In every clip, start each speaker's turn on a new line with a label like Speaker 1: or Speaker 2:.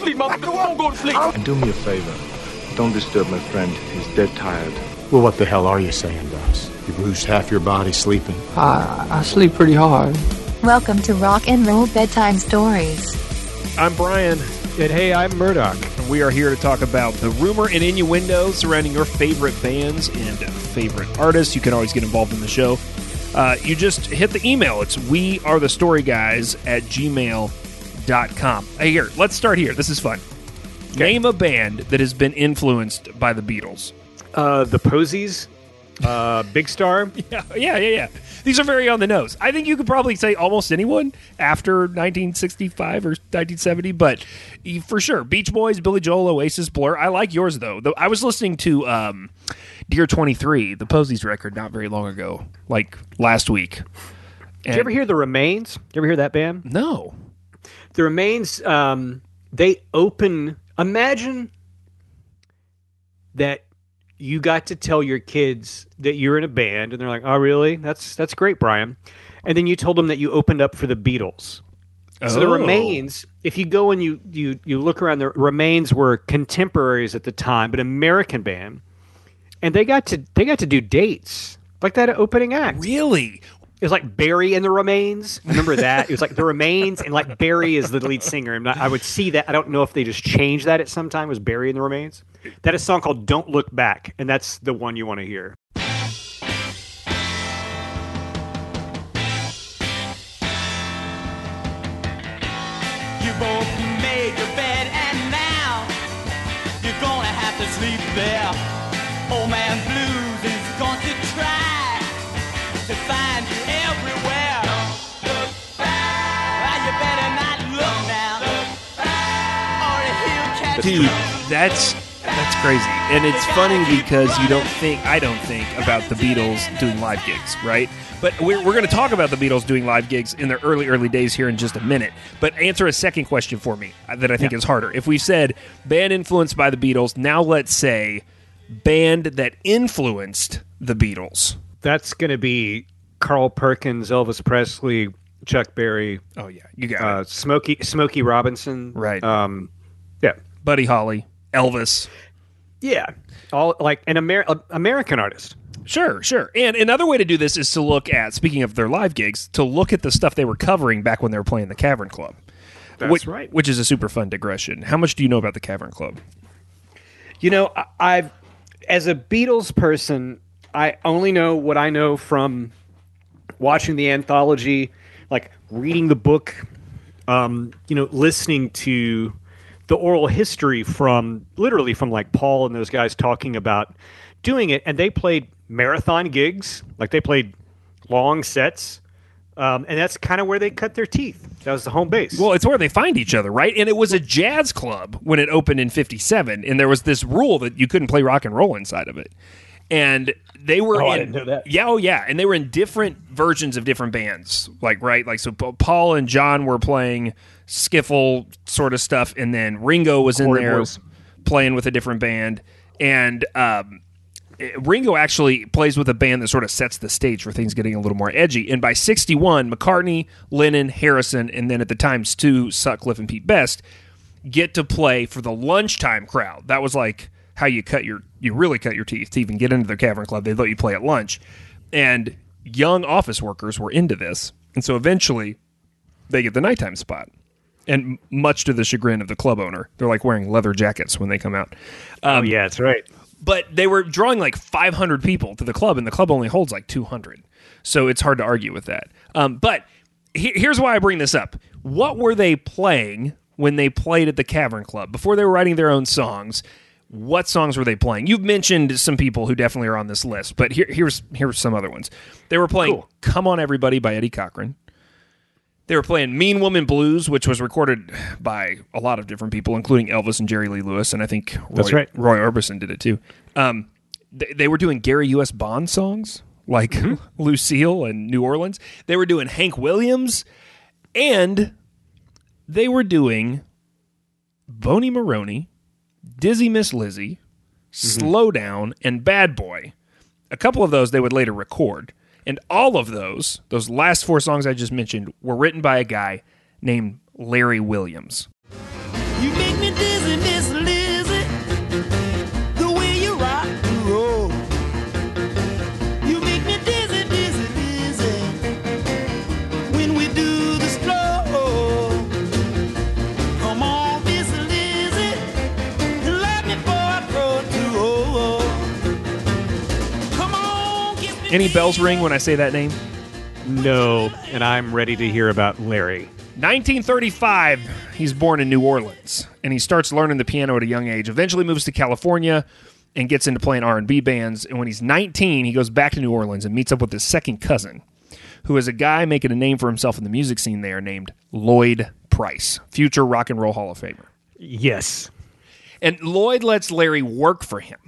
Speaker 1: sleep, motherfucker. Don't go to sleep.
Speaker 2: And do me a favor. Don't disturb my friend. He's dead tired.
Speaker 3: Well, what the hell are you saying, Doss? You lose half your body sleeping?
Speaker 4: I, I sleep pretty hard.
Speaker 5: Welcome to Rock and Roll Bedtime Stories.
Speaker 6: I'm Brian.
Speaker 7: And hey, I'm Murdoch.
Speaker 6: And we are here to talk about the rumor and innuendo surrounding your favorite bands and favorite artists. You can always get involved in the show. Uh, you just hit the email. It's we are the story guys at gmail.com. Hey, here, let's start here. This is fun. Name a band that has been influenced by the Beatles.
Speaker 7: Uh, the Posies, uh, Big Star.
Speaker 6: Yeah, yeah, yeah, yeah. These are very on the nose. I think you could probably say almost anyone after 1965 or 1970, but for sure, Beach Boys, Billy Joel, Oasis, Blur. I like yours though. I was listening to um, Dear 23, the Posies record, not very long ago, like last week.
Speaker 7: Did you ever hear the Remains? Did you ever hear that band?
Speaker 6: No.
Speaker 7: The Remains. Um, they open. Imagine that you got to tell your kids that you're in a band and they're like, "Oh, really? That's that's great, Brian." And then you told them that you opened up for the Beatles. Oh. So the
Speaker 6: Oh.
Speaker 7: Remains, if you go and you you you look around, the Remains were contemporaries at the time, but American band, and they got to they got to do dates like that opening act.
Speaker 6: Really?
Speaker 7: It was like Barry and the Remains. Remember that? It was like the Remains, and like Barry is the lead singer. And I would see that. I don't know if they just changed that at some time. Was Barry and the Remains? That is a song called "Don't Look Back," and that's the one you want to hear.
Speaker 8: You both made your bed and now you're gonna have to sleep there. Old man blues is going to try to find
Speaker 6: Dude, that's that's crazy. And it's funny because you don't think I don't think about the Beatles doing live gigs, right? But we're, we're going to talk about the Beatles doing live gigs in their early, early days here in just a minute. But answer a second question for me uh, that I think is harder. If we said band influenced by the Beatles, now let's say band that influenced the Beatles.
Speaker 7: That's going to be Carl Perkins, Elvis Presley, Chuck Berry,
Speaker 6: Oh yeah, you got
Speaker 7: uh,
Speaker 6: it.
Speaker 7: Smokey Smokey Robinson.
Speaker 6: Right.
Speaker 7: Um, yeah.
Speaker 6: Buddy Holly, Elvis.
Speaker 7: Yeah. All like an Amer- American artist.
Speaker 6: Sure, sure. And another way to do this is to look at, speaking of their live gigs, to look at the stuff they were covering back when they were playing the Cavern Club.
Speaker 7: That's
Speaker 6: which,
Speaker 7: right.
Speaker 6: Which is a super fun digression. How much do you know about the Cavern Club?
Speaker 7: You know, I've as a Beatles person, I only know what I know from watching the anthology, like reading the book, um, you know, listening to the oral history from literally from like Paul and those guys talking about doing it, and they played marathon gigs, like they played long sets. Um, and that's kind of where they cut their teeth. That was the home base.
Speaker 6: Well, it's where they find each other, right? And it was a jazz club when it opened in 57. And there was this rule that you couldn't play rock and roll inside of it. And they were
Speaker 7: Oh,
Speaker 6: in,
Speaker 7: I didn't know that.
Speaker 6: Yeah, oh yeah. And they were in different versions of different bands. Like, right? Like, so Paul and John were playing skiffle sort of stuff. And then Ringo was in
Speaker 7: Corey
Speaker 6: there
Speaker 7: Boys.
Speaker 6: playing with a different band. And, um, Ringo actually plays with a band that sort of sets the stage for things getting a little more edgy. And by 61, McCartney, Lennon, Harrison, and then at the time Stu, Sutcliffe, and Pete Best get to play for the lunchtime crowd. That was like how you cut your you really cut your teeth to even get into the Cavern Club. They let you play at lunch. And young office workers were into this. And so eventually they get the nighttime spot. And much to the chagrin of the club owner, they're like wearing leather jackets when they come out.
Speaker 7: oh yeah, that's right.
Speaker 6: but they were drawing like 500 people to the club, and the club only holds like 200. So it's hard to argue with that. Um, but he- here's why I bring this up. What were they playing when they played at the Cavern Club before they were writing their own songs? What songs were they playing? You've mentioned some people who definitely are on this list, but here, here's here's some other ones. They were playing
Speaker 7: Cool.
Speaker 6: "Come On Everybody" by Eddie Cochran. They were playing Mean Woman Blues, which was recorded by a lot of different people, including Elvis and Jerry Lee Lewis, and I think Roy,
Speaker 7: That's right.
Speaker 6: Roy Orbison did it too. Um, they, they were doing Gary U.S. Bond songs like Lucille and New Orleans. They were doing Hank Williams, and they were doing Bony Moronie, Dizzy Miss Lizzy, Slow Down, and Bad Boy. A couple of those they would later record. And all of those, those last four songs I just mentioned, were written by a guy named Larry Williams. Any bells ring when I say that name?
Speaker 7: No, and I'm ready to hear about Larry.
Speaker 6: 1935, he's born in New Orleans, and he starts learning the piano at a young age. Eventually moves to California and gets into playing R&B bands. And when he's 19, he goes back to New Orleans and meets up with his second cousin, who is a guy making a name for himself in the music scene there named Lloyd Price, future rock and roll Hall of Famer.
Speaker 7: Yes.
Speaker 6: And Lloyd lets Larry work for him.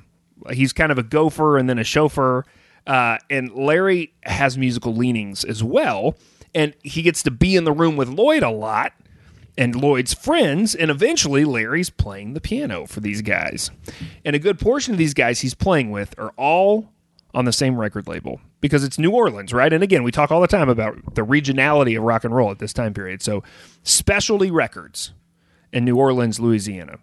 Speaker 6: He's kind of a gopher and then a chauffeur. Uh, and Larry has musical leanings as well. And he gets to be in the room with Lloyd a lot and Lloyd's friends. And eventually, Larry's playing the piano for these guys. And a good portion of these guys he's playing with are all on the same record label because it's New Orleans, right? And again, we talk all the time about the regionality of rock and roll at this time period. So, specialty records in New Orleans, Louisiana.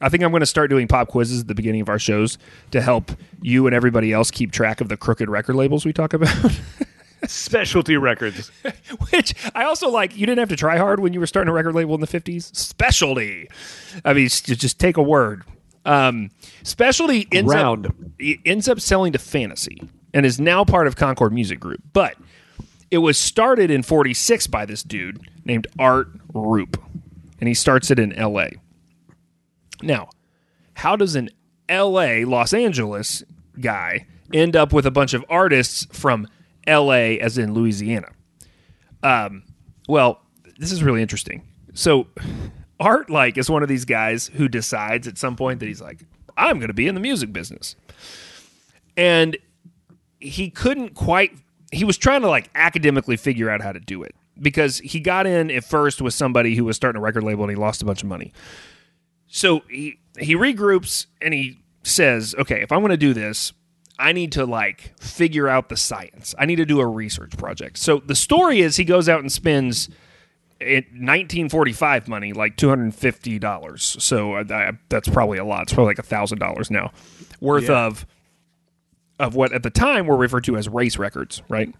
Speaker 6: I think I'm going to start doing pop quizzes at the beginning of our shows to help you and everybody else keep track of the crooked record labels we talk about.
Speaker 7: Specialty records.
Speaker 6: Which I also like. You didn't have to try hard when you were starting a record label in the 50s. Specialty. I mean, just take a word. Um, specialty ends
Speaker 7: Round.
Speaker 6: up ends up selling to Fantasy and is now part of Concord Music Group. But it was started in 46 by this dude named Art Rupe. And he starts it in LA. Now, how does an LA, Los Angeles guy end up with a bunch of artists from LA, as in Louisiana? Um, well, this is really interesting. So, Art like is one of these guys who decides at some point that he's like, I'm going to be in the music business, and he couldn't quite. He was trying to like academically figure out how to do it because he got in at first with somebody who was starting a record label and he lost a bunch of money. So he he regroups and he says, "Okay, if I'm going to do this, I need to like figure out the science. I need to do a research project." So the story is he goes out and spends in 1945 money like $250. So uh, I, that's probably a lot. It's probably like $1000 now worth of of what at the time were referred to as race records, right?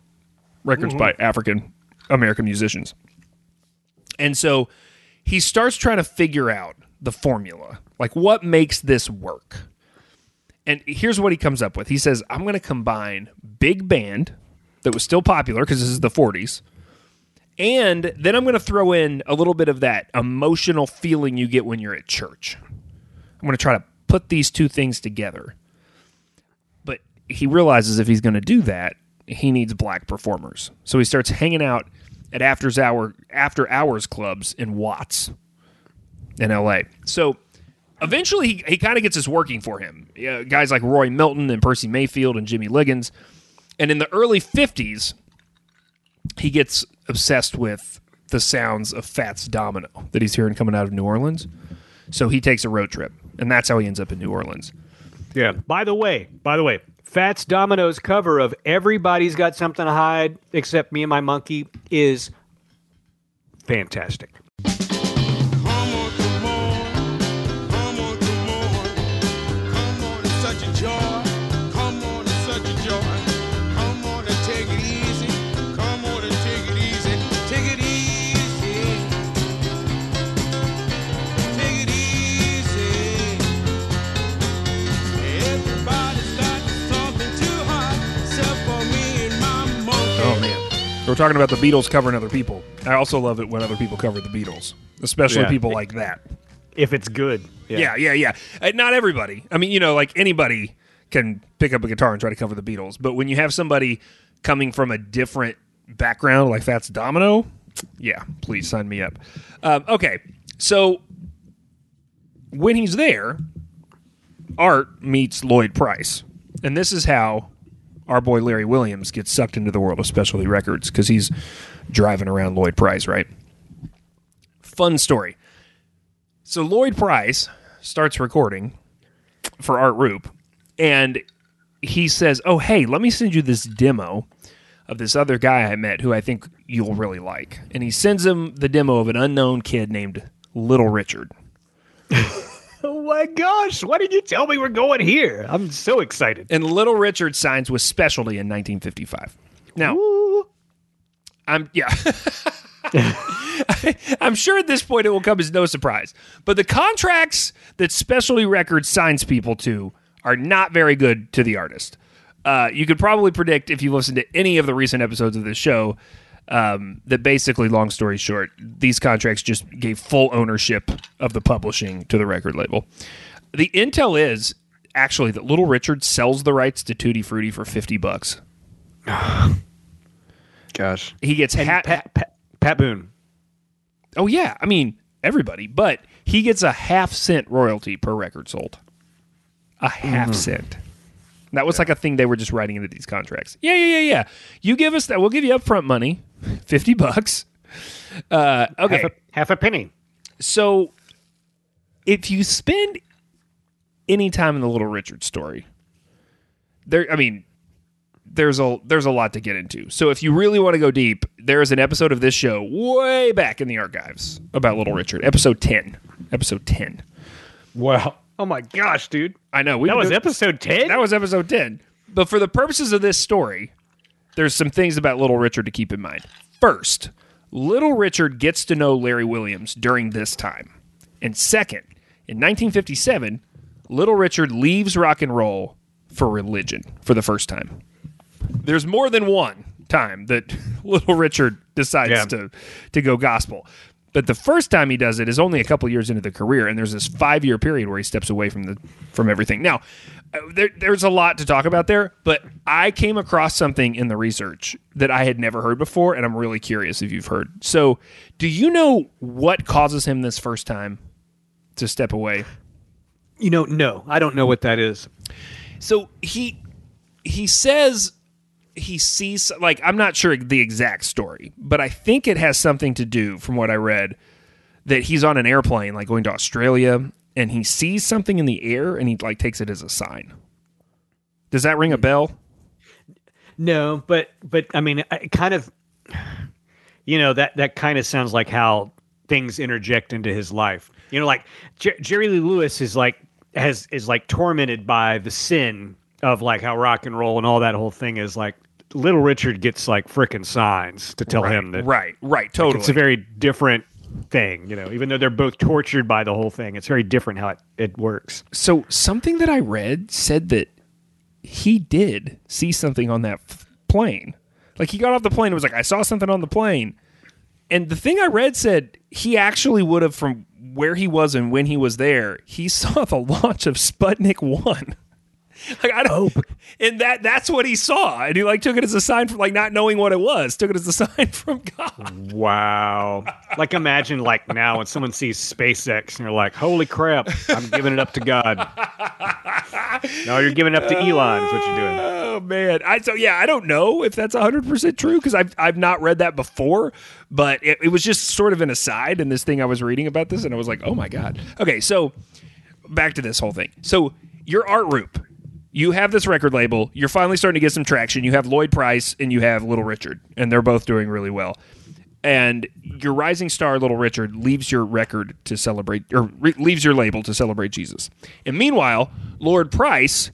Speaker 6: Records by African American musicians. And so he starts trying to figure out the formula. Like what makes this work? And here's what he comes up with. He says, "I'm going to combine big band that was still popular because this is the 40s, and then I'm going to throw in a little bit of that emotional feeling you get when you're at church. I'm going to try to put these two things together." But he realizes if he's going to do that, he needs black performers. So he starts hanging out at after hour after hours clubs in Watts in LA. So eventually he, he kind of gets this working for him. Yeah, guys like Roy Milton and Percy Mayfield and Jimmy Liggins. And in the early 50s, he gets obsessed with the sounds of Fats Domino that he's hearing coming out of New Orleans. So he takes a road trip, and that's how he ends up in New Orleans.
Speaker 7: Yeah. By the way, by the way, Fats Domino's cover of Everybody's Got Something to Hide Except Me and My Monkey is fantastic.
Speaker 6: We're talking about the Beatles covering other people. I also love it when other people cover the Beatles, especially
Speaker 7: Yeah.
Speaker 6: people like that.
Speaker 7: If it's good.
Speaker 6: Yeah, yeah, yeah. Uh, not everybody. I mean, you know, like anybody can pick up a guitar and try to cover the Beatles, but when you have somebody coming from a different background, like Fats Domino, yeah, please sign me up. Um, okay, so when he's there, Art meets Lloyd Price, and this is how our boy Larry Williams gets sucked into the world of specialty records because he's driving around Lloyd Price, right? Fun story. So Lloyd Price starts recording for Art Rupe, and he says, "Oh, hey, let me send you this demo of this other guy I met who I think you'll really like." And he sends him the demo of an unknown kid named Little Richard.
Speaker 7: My gosh, why did you tell me we're going here? I'm so excited.
Speaker 6: And Little Richard signs with Specialty in 1955. Now, I'm yeah. I'm sure at this point it will come as no surprise. But the contracts that Specialty Records signs people to are not very good to the artist. uh, you could probably predict if you listened to any of the recent episodes of this show um, that basically, long story short, these contracts just gave full ownership of the publishing to the record label. The intel is actually that Little Richard sells the rights to Tutti Frutti for fifty bucks.
Speaker 7: Gosh.
Speaker 6: He gets
Speaker 7: And
Speaker 6: hat.
Speaker 7: Pat, Pat, Pat Boone.
Speaker 6: oh yeah, I mean everybody, but he gets a half cent royalty per record sold. A half cent. That was like a thing they were just writing into these contracts. Yeah, yeah, yeah, yeah. You give us that, we'll give you upfront money, fifty bucks. Uh, okay,
Speaker 7: Half a, half a penny.
Speaker 6: so if you spend any time in the Little Richard story, there, I mean, there's a there's a lot to get into. So if you really want to go deep, there is an episode of this show way back in the archives about Little Richard, episode ten, episode ten.
Speaker 7: Wow. Oh my gosh, dude.
Speaker 6: I know we
Speaker 7: That was episode 10?
Speaker 6: That was episode ten. But for the purposes of this story, there's some things about Little Richard to keep in mind. First, Little Richard gets to know Larry Williams during this time. And second, in 1957, Little Richard leaves rock and roll for religion for the first time. There's more than one time that Little Richard decides
Speaker 7: Yeah.
Speaker 6: to to go gospel. But the first time he does it is only a couple years into the career, and there's this five year period where he steps away from the from everything. Now, uh, there, there's a lot to talk about there, but I came across something in the research that I had never heard before, and I'm really curious if you've heard. So, do you know what causes him this first time to step away?
Speaker 7: You know, no, I don't know what that is.
Speaker 6: So he he says he sees like I'm not sure the exact story, but I think it has something to do from what I read that he's on an airplane like going to Australia and he sees something in the air and he like takes it as a sign. Does that ring a bell?
Speaker 7: No, but but I mean, kind of, you know, that that kind of sounds like how things interject into his life. You know, like Jer- Jerry Lee Lewis is like has is like tormented by the sin of like how rock and roll and all that whole thing is like. Little Richard gets like frickin' signs to tell him that
Speaker 6: Right, right, totally.
Speaker 7: it's a very different thing. You know, even though they're both tortured by the whole thing, it's very different how it, it works.
Speaker 6: so something that I read said that he did see something on that f- plane. Like he got off the plane and was like, I saw something on the plane. And the thing I read said he actually would have, from where he was and when he was there, he saw the launch of Sputnik 1. Like I don't, oh, and that that's what he saw, and he like took it as a sign from like not knowing what it was, took it as a sign from God.
Speaker 7: Wow. like imagine like now when someone sees SpaceX and you're like, holy crap, I'm giving it up to God. no, you're giving it up to Elon is what you're doing.
Speaker 6: Oh man, I so yeah, I don't know if that's hundred percent true because I've I've not read that before, but it, it was just sort of an aside in this thing I was reading about this, and I was like, oh my god. Okay, so back to this whole thing. So your Art Rupe, you have this record label. You're finally starting to get some traction. You have Lloyd Price and you have Little Richard, and they're both doing really well. And your rising star, Little Richard, leaves your record to celebrate, or re- leaves your label to celebrate Jesus. And meanwhile, Lord Price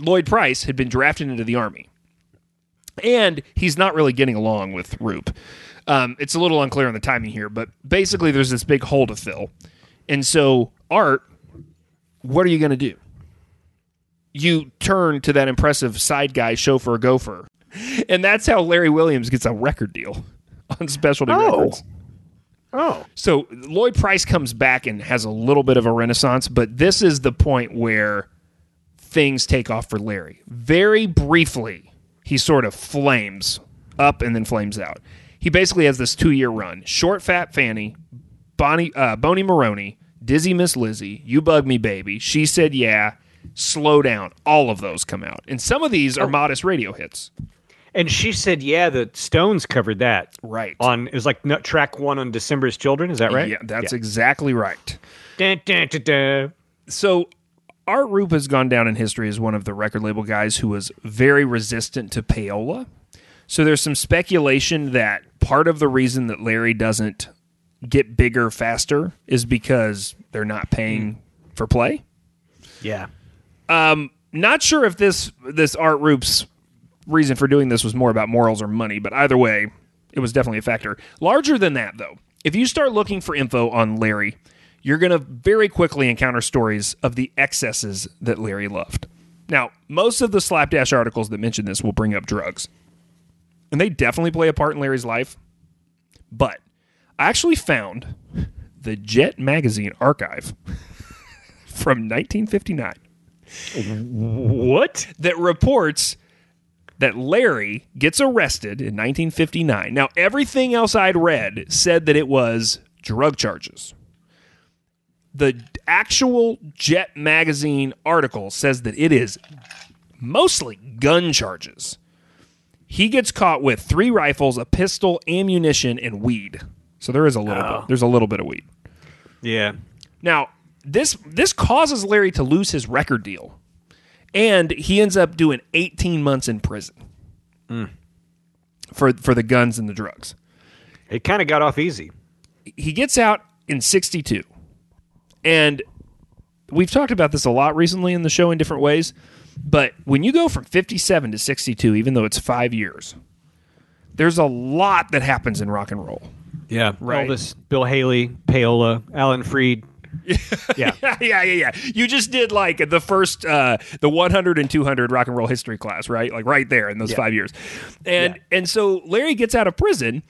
Speaker 6: Lloyd Price had been drafted into the army, and he's not really getting along with Rupe. Um, it's a little unclear on the timing here, but basically, there's this big hole to fill, and so Art, what are you going to do? You turn to that impressive side guy, chauffeur gopher, and that's how Larry Williams gets a record deal on Specialty
Speaker 7: Oh.
Speaker 6: Records.
Speaker 7: Oh.
Speaker 6: So Lloyd Price comes back and has a little bit of a renaissance, but this is the point where things take off for Larry. Very briefly, he sort of flames up and then flames out. He basically has this two year run: Short Fat Fanny, Bonnie, uh, Bony Moronie, Dizzy Miss Lizzy, You Bug Me Baby, She Said Yeah, Slow Down. All of those come out, and some of these are oh. modest radio hits.
Speaker 7: And she said, yeah, the Stones covered that.
Speaker 6: Right.
Speaker 7: On it was like track one on December's Children. Is that right?
Speaker 6: Yeah, that's exactly right.
Speaker 7: Dun, dun, dun,
Speaker 6: so Art Rupe has gone down in history as one of the record label guys who was very resistant to payola. So there's some speculation that part of the reason that Larry doesn't get bigger faster is because they're not paying mm. for play.
Speaker 7: Yeah.
Speaker 6: Um, not sure if this this Art Rupe's reason for doing this was more about morals or money, but either way, it was definitely a factor. Larger than that, though, if you start looking for info on Larry, you're going to very quickly encounter stories of the excesses that Larry loved. Now, most of the slapdash articles that mention this will bring up drugs. And they definitely play a part in Larry's life. But I actually found the Jet magazine archive from 1959
Speaker 7: What?
Speaker 6: that reports that Larry gets arrested in 1959. Now, everything else I'd read said that it was drug charges. The actual Jet magazine article says that it is mostly gun charges. He gets caught with three rifles, a pistol, ammunition, and weed. So there is a little bit. Oh. There's a little bit of weed.
Speaker 7: Yeah.
Speaker 6: Now, this this causes Larry to lose his record deal. And he ends up doing 18 months in prison. Mm. For for the guns and the drugs.
Speaker 7: It kind of got off easy.
Speaker 6: He gets out in 62. And we've talked about this a lot recently in the show in different ways, but when you go from 57 to 62 even though it's 5 years, there's a lot that happens in rock and roll.
Speaker 7: Yeah.
Speaker 6: Right.
Speaker 7: This Bill Haley, payola, Alan Freed. yeah.
Speaker 6: yeah, yeah, yeah. You just did like the first, uh, the 100 and 200 rock and roll history class, right? Like right there in those five years. And and so Larry gets out of prison,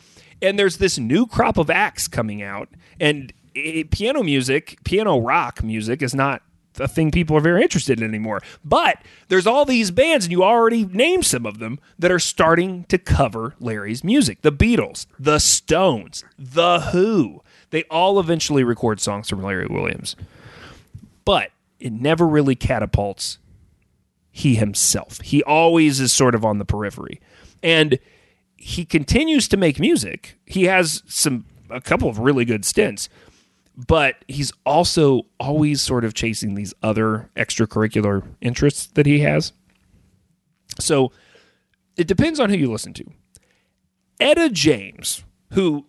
Speaker 6: and there's this new crop of acts coming out, and it, piano music, piano rock music, is not a thing people are very interested in anymore. But there's all these bands, and you already named some of them that are starting to cover Larry's music. The Beatles, the Stones, the Who. They all eventually record songs from Larry Williams but it never really catapults he himself. He always is sort of on the periphery. And he continues to make music. He has some a couple of really good stints, but he's also always sort of chasing these other extracurricular interests that he has. So it depends on who you listen to. Etta James, who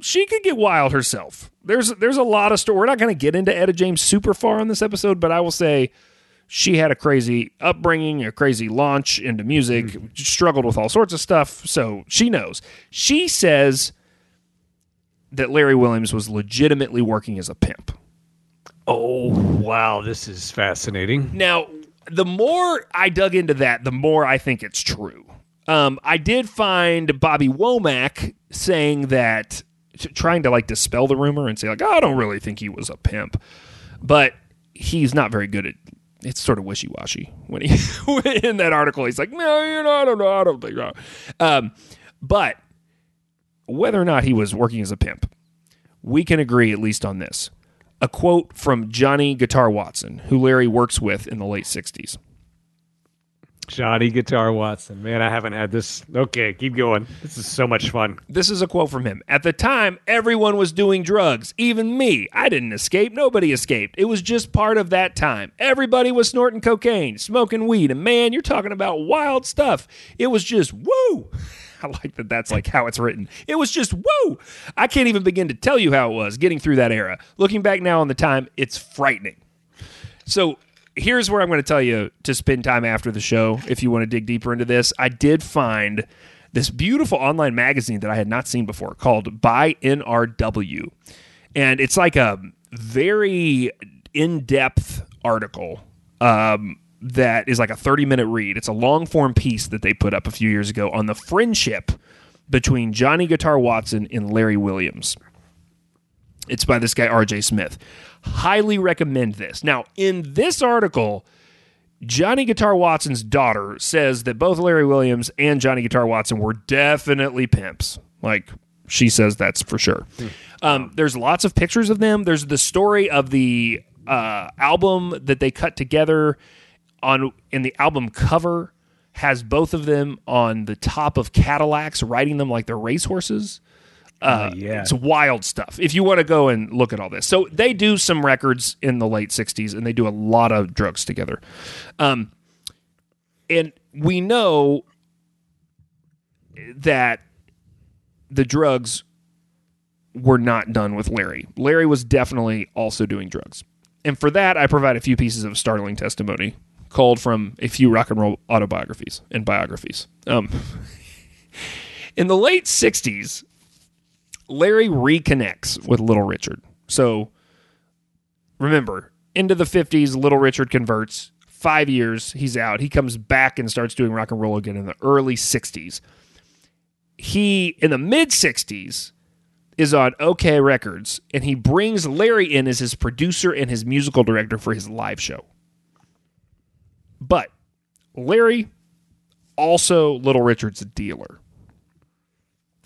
Speaker 6: she could get wild herself. There's there's a lot of story. We're not going to get into Etta James super far on this episode, but I will say she had a crazy upbringing, a crazy launch into music, struggled with all sorts of stuff. So she knows. She says that Larry Williams was legitimately working as a pimp.
Speaker 7: Oh, wow. This is fascinating.
Speaker 6: Now, the more I dug into that, the more I think it's true. Um, I did find Bobby Womack saying that, trying to like dispel the rumor and say like, "Oh, I don't really think he was a pimp, but he's not very good at. It's sort of wishy washy when he in that article. He's like, no, you know, I don't know, I don't think so. Um, but whether or not he was working as a pimp, we can agree at least on this. A quote from Johnny Guitar Watson, who Larry works with in the late 60s.
Speaker 7: Johnny Guitar Watson. Man, I haven't had this. Okay, keep going. This is so much fun.
Speaker 6: This is a quote from him. At the time, everyone was doing drugs, even me. I didn't escape. Nobody escaped. It was just part of that time. Everybody was snorting cocaine, smoking weed, and man, you're talking about wild stuff. It was just woo. I like that that's like how it's written. It was just woo. I can't even begin to tell you how it was getting through that era. Looking back now on the time, it's frightening. So here's where I'm going to tell you to spend time after the show if you want to dig deeper into this. I did find this beautiful online magazine that I had not seen before called By NRW. And it's like a very in depth article um, that is like a 30 minute read. It's a long form piece that they put up a few years ago on the friendship between Johnny Guitar Watson and Larry Williams. It's by this guy, RJ Smith. Highly recommend this. Now, in this article, Johnny Guitar Watson's daughter says that both Larry Williams and Johnny Guitar Watson were definitely pimps. Like, she says that's for sure. Um, there's lots of pictures of them. There's the story of the uh, album that they cut together on in the album cover has both of them on the top of Cadillacs riding them like they're racehorses. Uh,
Speaker 7: yeah.
Speaker 6: It's wild stuff. If you want to go and look at all this. So they do some records in the late 60s and they do a lot of drugs together. Um, and we know that the drugs were not done with Larry. Larry was definitely also doing drugs. And for that, I provide a few pieces of startling testimony called from a few rock and roll autobiographies and biographies. Um, in the late 60s, Larry reconnects with Little Richard. So remember, into the 50s, Little Richard converts, Five years, he's out. He comes back and starts doing rock and roll again in the early 60s. He, in the mid 60s, is on Okeh Records, and he brings Larry in as his producer and his musical director for his live show. But Larry, also Little Richard's dealer.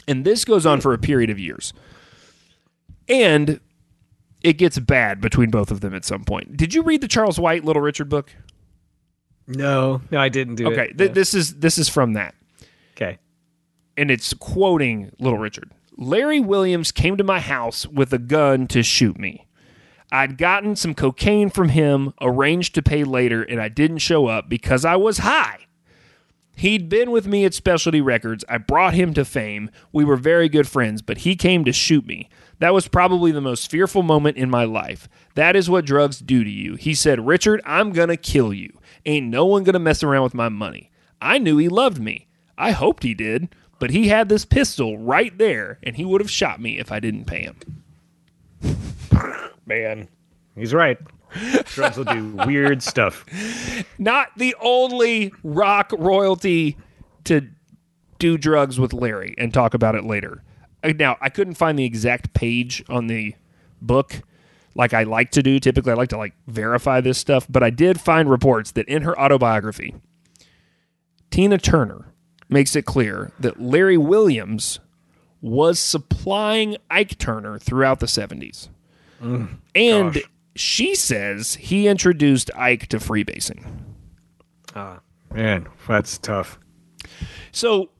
Speaker 6: And this goes on for a period of years. And it gets bad between both of them at some point. Did you read the Charles White Little Richard book?
Speaker 7: No, no, I didn't do
Speaker 6: Okay,
Speaker 7: it.
Speaker 6: th- this is this is from that.
Speaker 7: okay.
Speaker 6: and it's quoting Little Richard. Larry Williams came to my house with a gun to shoot me. I'd gotten some cocaine from him, arranged to pay later, and I didn't show up because I was high. He'd been with me at Specialty Records. I brought him to fame. We were very good friends, but he came to shoot me. That was probably the most fearful moment in my life. That is what drugs do to you. He said, Richard, I'm going to kill you. Ain't no one going to mess around with my money. I knew he loved me. I hoped he did, but he had this pistol right there, and he would have shot me if I didn't pay him.
Speaker 7: Man, he's right. Drugs will do weird stuff.
Speaker 6: Not the only rock royalty to do drugs with Larry and talk about it later. Uh, Now, I couldn't find the exact page on the book like I like to do. Typically, I like to like verify this stuff, but I did find reports that in her autobiography, Tina Turner makes it clear that Larry Williams was supplying Ike Turner throughout the 70s. and she says he introduced Ike to freebasing.
Speaker 7: Ah, man, that's tough.
Speaker 6: So,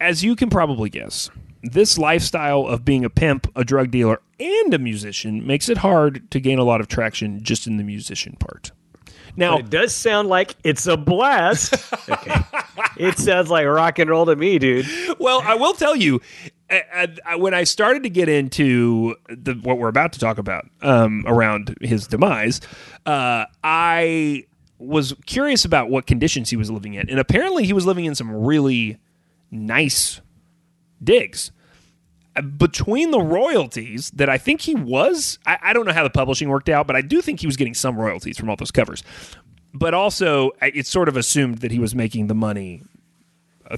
Speaker 6: as you can probably guess, this lifestyle of being a pimp, a drug dealer, and a musician makes it hard to gain a lot of traction just in the musician part. Now,
Speaker 7: It does sound like it's a blast. okay. It sounds like rock and roll to me, dude.
Speaker 6: well, I will tell you, I, I- when I started to get into the, what we're about to talk about um, around his demise, uh, I was curious about what conditions he was living in, and apparently he was living in some really nice digs. Uh, Between the royalties that I think he was, I, I don't know how the publishing worked out, but I do think he was getting some royalties from all those covers. But also, it's sort of assumed that he was making the money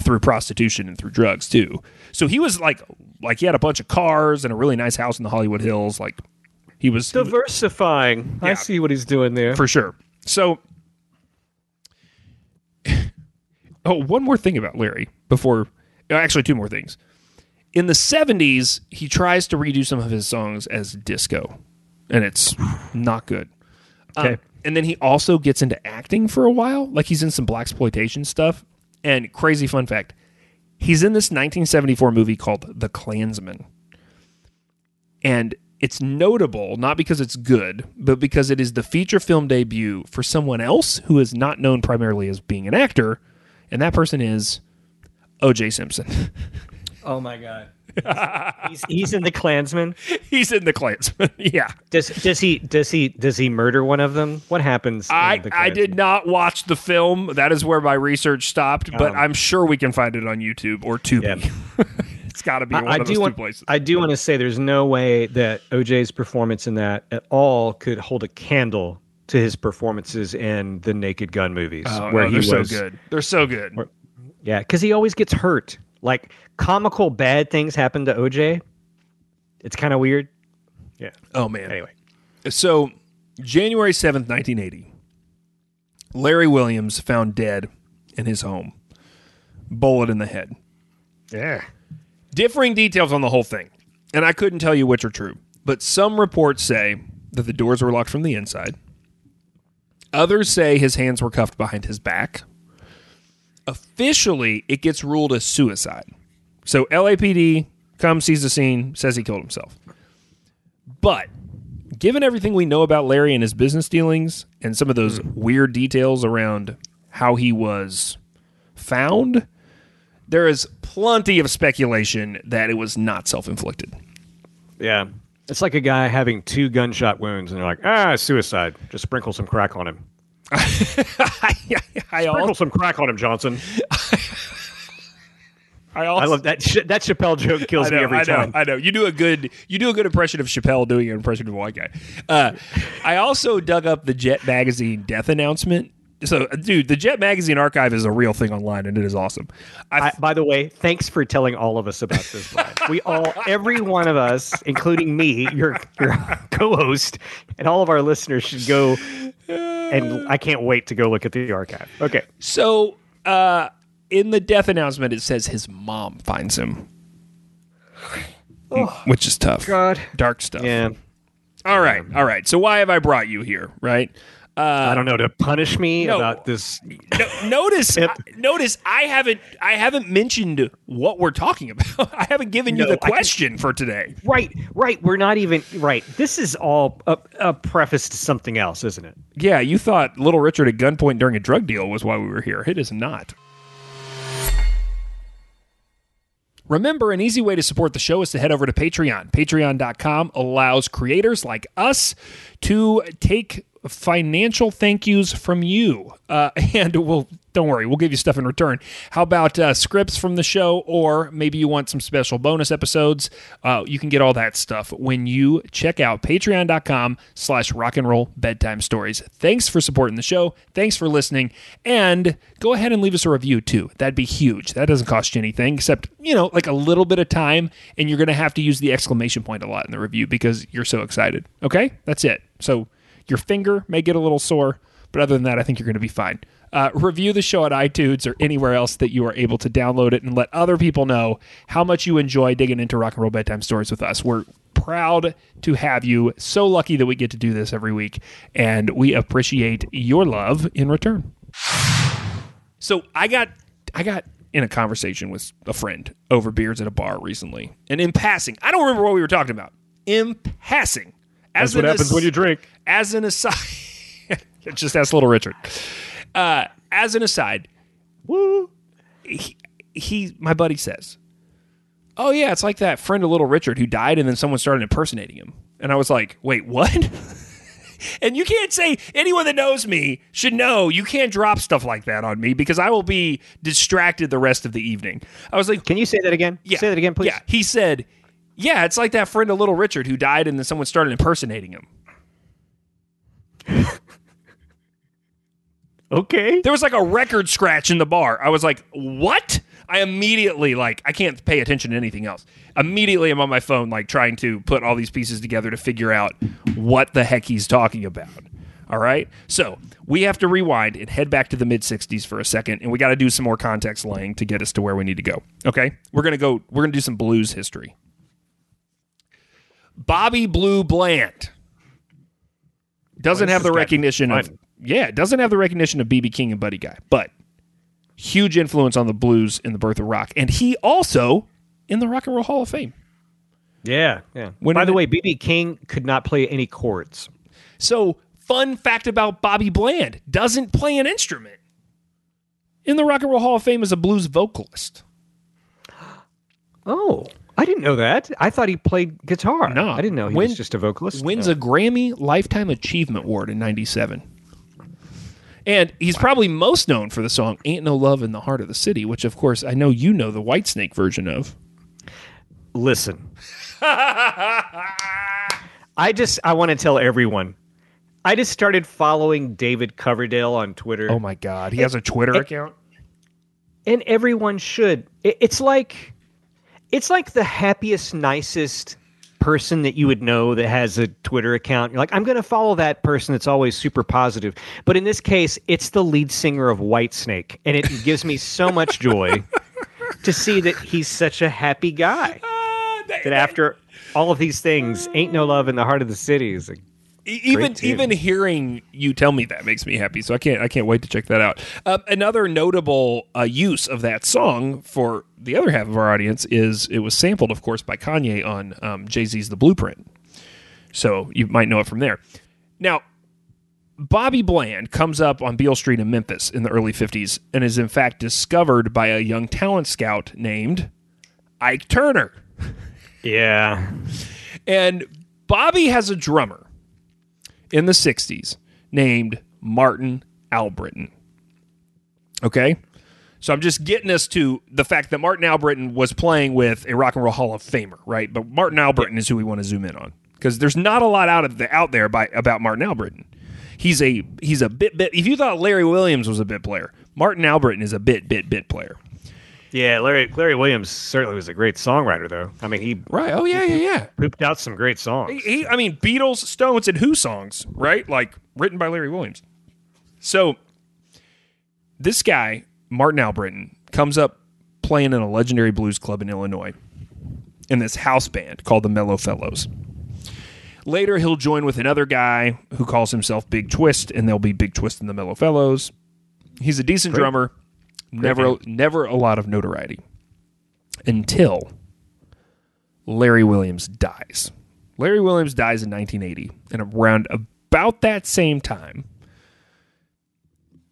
Speaker 6: through prostitution and through drugs too. So he was like, like he had a bunch of cars and a really nice house in the Hollywood Hills. Like he was
Speaker 7: Diversifying.
Speaker 6: Yeah.
Speaker 7: I see what he's doing there.
Speaker 6: for sure. So, oh, one more thing about Larry before, uh, actually, two more things. In the 70s, he tries to redo some of his songs as disco, and it's not good.
Speaker 7: Okay.
Speaker 6: Um, and then he also gets into acting for a while, like he's in some black exploitation stuff. And crazy fun fact, he's in this 1974 movie called The Klansman. And it's notable not because it's good, but because it is the feature film debut for someone else who is not known primarily as being an actor, and that person is O.J. Simpson.
Speaker 7: Oh my god. He's, he's in the Klansman.
Speaker 6: he's in The Klansman. yeah.
Speaker 7: Does does he does he does he murder one of them? What happens?
Speaker 6: I, I did not watch the film. That is where my research stopped, but
Speaker 7: Um,
Speaker 6: I'm sure we can find it on YouTube or Tubi.
Speaker 7: Yeah.
Speaker 6: it's got to be one
Speaker 7: I, I
Speaker 6: of
Speaker 7: do
Speaker 6: those
Speaker 7: want.
Speaker 6: two places.
Speaker 7: I do want to say there's no way that OJ's performance in that at all could hold a candle to his performances in the Naked Gun movies,
Speaker 6: Oh,
Speaker 7: where
Speaker 6: no,
Speaker 7: he
Speaker 6: they're
Speaker 7: was
Speaker 6: so good. They're so good.
Speaker 7: Yeah, because he always gets hurt. Like comical bad things happen to OJ. It's kind of weird. Yeah.
Speaker 6: Oh man.
Speaker 7: Anyway.
Speaker 6: So, January 7th, 1980, Larry Williams found dead in his home. Bullet in the head.
Speaker 7: Yeah.
Speaker 6: Differing details on the whole thing, and I couldn't tell you which are true, but some reports say that the doors were locked from the inside. Others say his hands were cuffed behind his back. Officially, it gets ruled a suicide. So LAPD comes, sees the scene, says he killed himself. But given everything we know about Larry and his business dealings and some of those weird details around how he was found, there is plenty of speculation that it was not self inflicted.
Speaker 7: Yeah. It's like a guy having two gunshot wounds, and they're like, ah, suicide. Just sprinkle some crack on him.
Speaker 6: I,
Speaker 7: Sprinkle
Speaker 6: also,
Speaker 7: some crack on him, Johnson.
Speaker 6: I also
Speaker 7: I love that. That Chappelle joke kills
Speaker 6: know,
Speaker 7: me every
Speaker 6: I know,
Speaker 7: time.
Speaker 6: I know. You do a good, you do a good impression of Chappelle doing an impression of a white guy. Uh, I also dug up the Jet magazine death announcement so, dude, the Jet Magazine archive is a real thing online, and it is awesome. I,
Speaker 7: by the way, thanks for telling all of us about this. We all, every one of us, including me, your your co-host, and all of our listeners should go. And I can't wait to go look at the archive. Okay.
Speaker 6: so, uh, in the death announcement, it says his mom finds him, which is tough.
Speaker 7: God.
Speaker 6: Dark stuff.
Speaker 7: Yeah.
Speaker 6: All right. All right. So, why have I brought you here? Right.
Speaker 7: Uh, I don't know to punish me
Speaker 6: no.
Speaker 7: about this.
Speaker 6: No, notice, I, notice, I haven't, I haven't mentioned what we're talking about. I haven't given you
Speaker 7: No,
Speaker 6: the
Speaker 7: I can-
Speaker 6: question for today.
Speaker 7: Right, right. We're not even right. This is all a, a preface to something else, isn't it?
Speaker 6: Yeah, you thought Little Richard at gunpoint during a drug deal was why we were here. It is not. Remember, an easy way to support the show is to head over to Patreon. Patreon.com allows creators like us to take financial thank yous from you. Uh, and we'll, don't worry, we'll give you stuff in return. How about uh, scripts from the show, or maybe you want some special bonus episodes? Uh, you can get all that stuff when you check out patreon.com slash rock and roll bedtime stories. Thanks for supporting the show. Thanks for listening. And go ahead and leave us a review too. That'd be huge. That doesn't cost you anything except, you know, like a little bit of time. And you're going to have to use the exclamation point a lot in the review because you're so excited. Okay? That's it. So your finger may get a little sore, but other than that, I think you're going to be fine. Uh, review the show at iTunes or anywhere else that you are able to download it and let other people know how much you enjoy digging into rock and roll bedtime stories with us. We're proud to have you. So lucky that we get to do this every week, and we appreciate your love in return. So I got I got in a conversation with a friend over beers at a bar recently, and in passing, I don't remember what we were talking about. In passing, as
Speaker 7: That's what happens when you drink.
Speaker 6: As an aside, just ask Little Richard. Uh, as an aside, woo, he, he my buddy says, "Oh yeah, it's like that friend of Little Richard who died, and then someone started impersonating him." And I was like, "Wait, what?" And you can't say anyone that knows me should know. You can't drop stuff like that on me because I will be distracted the rest of the evening. I was like,
Speaker 7: Can you say that again?
Speaker 6: yeah,
Speaker 7: Say that again, please.
Speaker 6: Yeah, he said, "Yeah, it's like that friend of Little Richard who died, and then someone started impersonating him."
Speaker 7: Okay.
Speaker 6: There was like a record scratch in the bar. I was like, "What?" I immediately like I can't pay attention to anything else. Immediately, I'm on my phone like trying to put all these pieces together to figure out what the heck he's talking about. All right, so we have to rewind and head back to the mid '60s for a second, and we got to do some more context laying to get us to where we need to go. Okay, we're gonna go. We're gonna do some blues history. Bobby Blue Bland doesn't have the recognition of yeah, doesn't have the recognition of BB King and Buddy Guy, but huge influence on the blues in the birth of rock, and he also in the Rock and Roll Hall of Fame.
Speaker 7: Yeah, yeah.
Speaker 6: When
Speaker 7: By the
Speaker 6: it-
Speaker 7: way, BB King could not play any chords.
Speaker 6: So, fun fact about Bobby Bland doesn't play an instrument in the Rock and Roll Hall of Fame as a blues vocalist.
Speaker 7: Oh, I didn't know that. I thought he played guitar.
Speaker 6: No,
Speaker 7: I didn't know he
Speaker 6: Win-
Speaker 7: was just a vocalist.
Speaker 6: Wins
Speaker 7: No.
Speaker 6: a Grammy Lifetime Achievement Award in '97. And he's probably most known for the song "Ain't No Love in the Heart of the City," which, of course, I know you know the Whitesnake version of.
Speaker 7: Listen. I just I want to tell everyone. I just started following David Coverdale on Twitter.
Speaker 6: Oh my God, he has a Twitter
Speaker 7: it-
Speaker 6: account.
Speaker 7: and everyone should. It, it's like it's like the happiest, nicest person that you would know that has a Twitter account. You're like, I'm going to follow that person that's always super positive. But in this case, it's the lead singer of Whitesnake, and it gives me so much joy to see that he's such a happy guy. That after all of these things, ain't no love in the heart of the city. Is like,
Speaker 6: even even hearing you tell me that makes me happy. So I can't I can't wait to check that out. Uh, another notable uh, use of that song for the other half of our audience is it was sampled, of course, by Kanye on um, Jay Z's "The Blueprint." So you might know it from there. Now, Bobby Bland comes up on Beale Street in Memphis in the early '50s and is in fact discovered by a young talent scout named Ike Turner.
Speaker 7: yeah,
Speaker 6: And Bobby has a drummer in the 60s named Martin Albritton. Okay? So I'm just getting us to the fact that Martin Albritton was playing with a Rock and Roll Hall of Famer, right? But Martin Albritton is who we want to zoom in on because there's not a lot out of the, out there by about Martin Albritton. He's a he's a bit bit. If you thought Larry Williams was a bit player, Martin Albritton is a bit bit bit player.
Speaker 7: Yeah, Larry Larry Williams certainly was a great songwriter, though. I mean, he
Speaker 6: Right? Oh yeah, yeah, yeah.
Speaker 7: pooped out some great songs.
Speaker 6: He, he- I mean, Beatles, Stones, and Who songs, right? Like written by Larry Williams. So this guy, Martin Albritton, comes up playing in a legendary blues club in Illinois in this house band called the Mellow Fellows. Later, he'll join with another guy who calls himself Big Twist, and there'll be Big Twist and the Mellow Fellows. He's a decent drummer, never never a lot of notoriety until Larry Williams dies. Larry Williams dies in 1980, and around about that same time,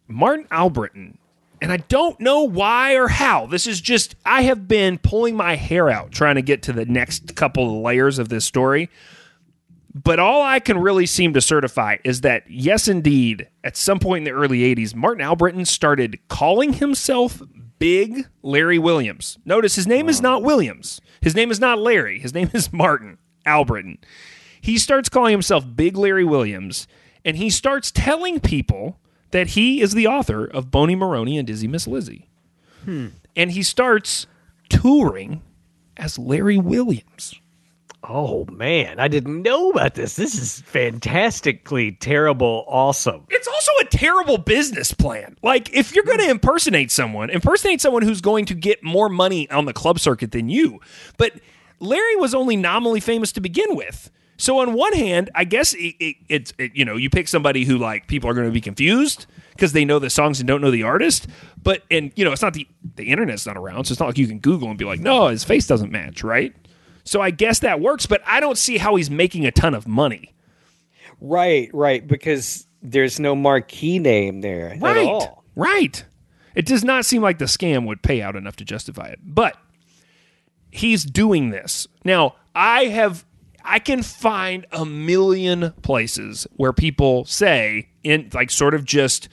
Speaker 6: Martin Albritton, and I don't know why or how. This is just I have been pulling my hair out trying to get to the next couple of layers of this story. But all I can really seem to certify is that yes, indeed, at some point in the early 80s, Martin Albritton started calling himself Big Larry Williams. Notice his name is not Williams. His name is not Larry. His name is Martin Albritton. He starts calling himself Big Larry Williams, and he starts telling people that he is the author of Bony Moronie and Dizzy Miss Lizzy. Hmm. And he starts touring as Larry Williams.
Speaker 7: Oh man, I didn't know about this. This is fantastically terrible. Awesome.
Speaker 6: It's also a terrible business plan. Like, if you're going to impersonate someone, impersonate someone who's going to get more money on the club circuit than you. But Larry was only nominally famous to begin with. So on one hand, I guess it, it, it's it, you know you pick somebody who like people are going to be confused because they know the songs and don't know the artist. But and you know it's not the the internet's not around, so it's not like you can Google and be like, no, his face doesn't match, right? So I guess that works, but I don't see how he's making a ton of money.
Speaker 7: Right, right, because there's no marquee name there
Speaker 6: Right.
Speaker 7: at all.
Speaker 6: Right. It does not seem like the scam would pay out enough to justify it. But he's doing this. Now, I have I can find a million places where people say in like sort of just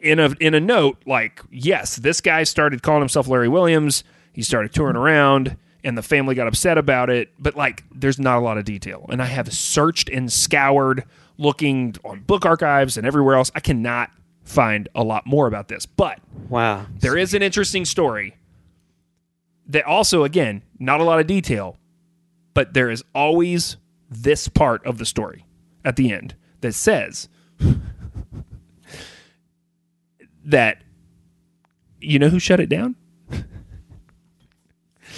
Speaker 6: in a in a note like yes, this guy started calling himself Larry Williams. He started touring around and the family got upset about it, but like there's not a lot of detail. And I have searched and scoured looking on book archives and everywhere else. I cannot find a lot more about this. But
Speaker 7: Wow.
Speaker 6: there is an interesting story that also again, not a lot of detail, but there is always this part of the story at the end that says that you know who shut it down?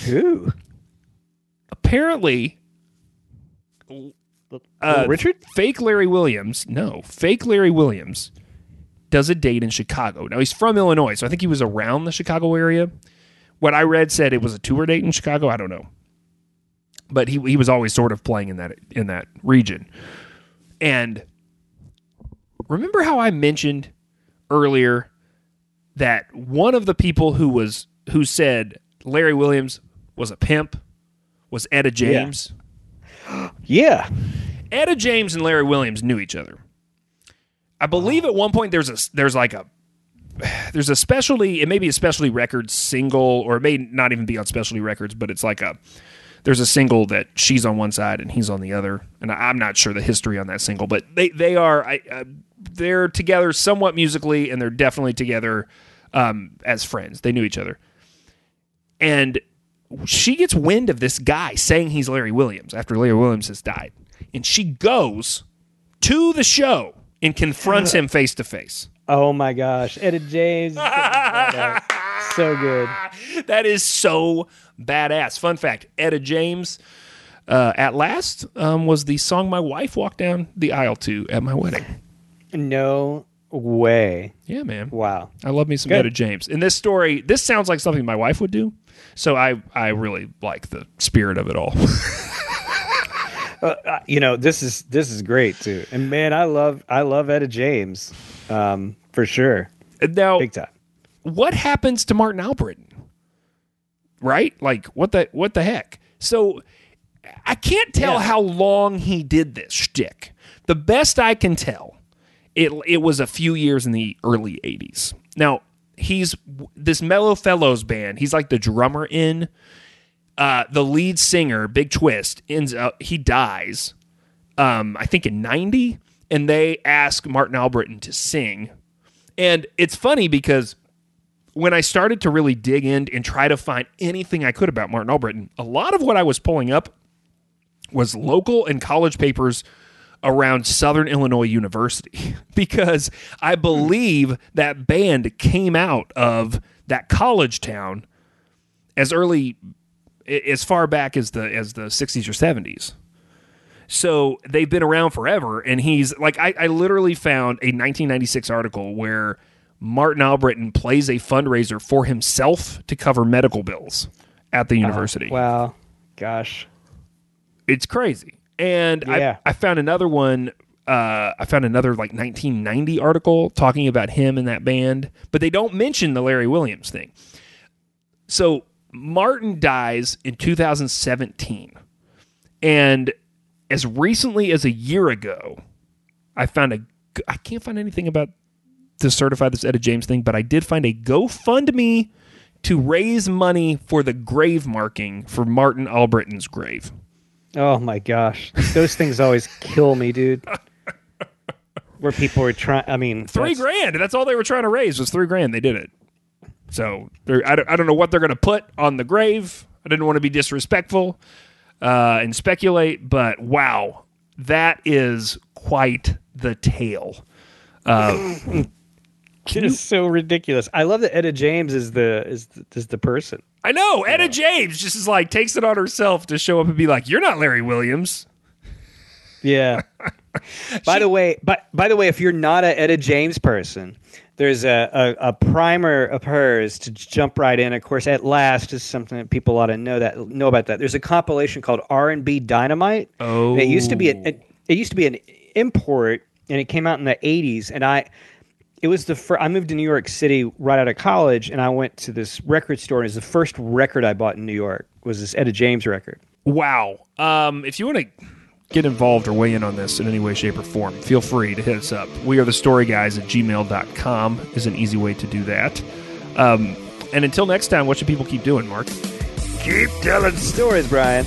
Speaker 7: Who?
Speaker 6: Apparently uh,
Speaker 7: Richard?
Speaker 6: fake Larry Williams, no, fake Larry Williams does a date in Chicago. Now he's from Illinois, so I think he was around the Chicago area. What I read said it was a tour date in Chicago. I don't know, but he he was always sort of playing in that in that region. And remember how I mentioned earlier that one of the people who was who said Larry Williams was a pimp was Etta James.
Speaker 7: Yeah.
Speaker 6: Etta James and Larry Williams knew each other. I believe at one point there's a there's like a there's a specialty it may be a specialty records single or it may not even be on specialty records but it's like a there's a single that she's on one side and he's on the other and I, I'm not sure the history on that single but they they are I, uh, they're together somewhat musically and they're definitely together um, as friends they knew each other and she gets wind of this guy saying he's Larry Williams after Larry Williams has died. And she goes to the show and confronts him face to face.
Speaker 7: Oh my gosh. Etta James. so good.
Speaker 6: That is so badass. Fun fact Etta James, uh, at last, um, was the song my wife walked down the aisle to at my wedding.
Speaker 7: No way.
Speaker 6: Yeah, man.
Speaker 7: Wow.
Speaker 6: I love me some
Speaker 7: Good.
Speaker 6: Etta James. In this story, this sounds like something my wife would do. So I, I really like the spirit of it all.
Speaker 7: Uh, you know, this is this is great too. And man, I love I love Etta James. Um, for sure.
Speaker 6: now,
Speaker 7: Big time.
Speaker 6: what happens to Martin Albritton? Right? Like what the what the heck? So I can't tell
Speaker 7: Yeah.
Speaker 6: how long he did this shtick. The best I can tell, it it was a few years in the early '80s. Now he's this Mellow Fellows band. He's like the drummer in. Uh, the lead singer, Big Twist, ends up he dies. Um, I think in '90, and they ask Martin Albritton to sing. And it's funny because when I started to really dig in and try to find anything I could about Martin Albritton, a lot of what I was pulling up was local and college papers around Southern Illinois University because I believe that band came out of that college town as early as far back as the as the 60s or 70s. So they've been around forever and he's like I, I literally found a 1996 article where Martin Albritton plays a fundraiser for himself to cover medical bills at the uh, university
Speaker 7: Wow. Gosh.
Speaker 6: it's crazy. And
Speaker 7: Yeah.
Speaker 6: I, I found another one. Uh, I found another like 1990 article talking about him and that band, but they don't mention the Larry Williams thing. So Martin dies in 2017, and as recently as a year ago, I found a. I can't find anything about to certify this Etta James thing, but I did find a GoFundMe to raise money for the grave marking for Martin Albritton's grave.
Speaker 7: Oh my gosh. Those things always kill me, dude. Where people were trying. I mean,
Speaker 6: three
Speaker 7: that's-
Speaker 6: grand. That's all they were trying to raise was three grand. They did it. So I don't, I don't know what they're going to put on the grave. I didn't want to be disrespectful uh, and speculate, but wow, that is quite the tale.
Speaker 7: It is so ridiculous. I love that Etta James is the is the, is the person.
Speaker 6: I know Etta James just is like takes it on herself to show up and be like, "You're not Larry Williams."
Speaker 7: Yeah. by the way, by, by the way, if you're not a Etta James person, there's a, a, a primer of hers to jump right in. Of course, at last is something that people ought to know that know about that. There's a compilation called R and B Dynamite.
Speaker 6: Oh.
Speaker 7: it used to be an, oh. it, it used to be an import, and it came out in the '80s. And I, it was the first. I moved to New York City right out of college, and I went to this record store. And it was the first record I bought in New York was this Etta James record.
Speaker 6: Wow. Um, if you want to get involved or weigh in on this in any way, shape, or form, feel free to hit us up. We are the story guys at gmail.com is an easy way to do that. Um, and until next time, what should people keep doing, Mark?
Speaker 7: Keep telling stories, Brian.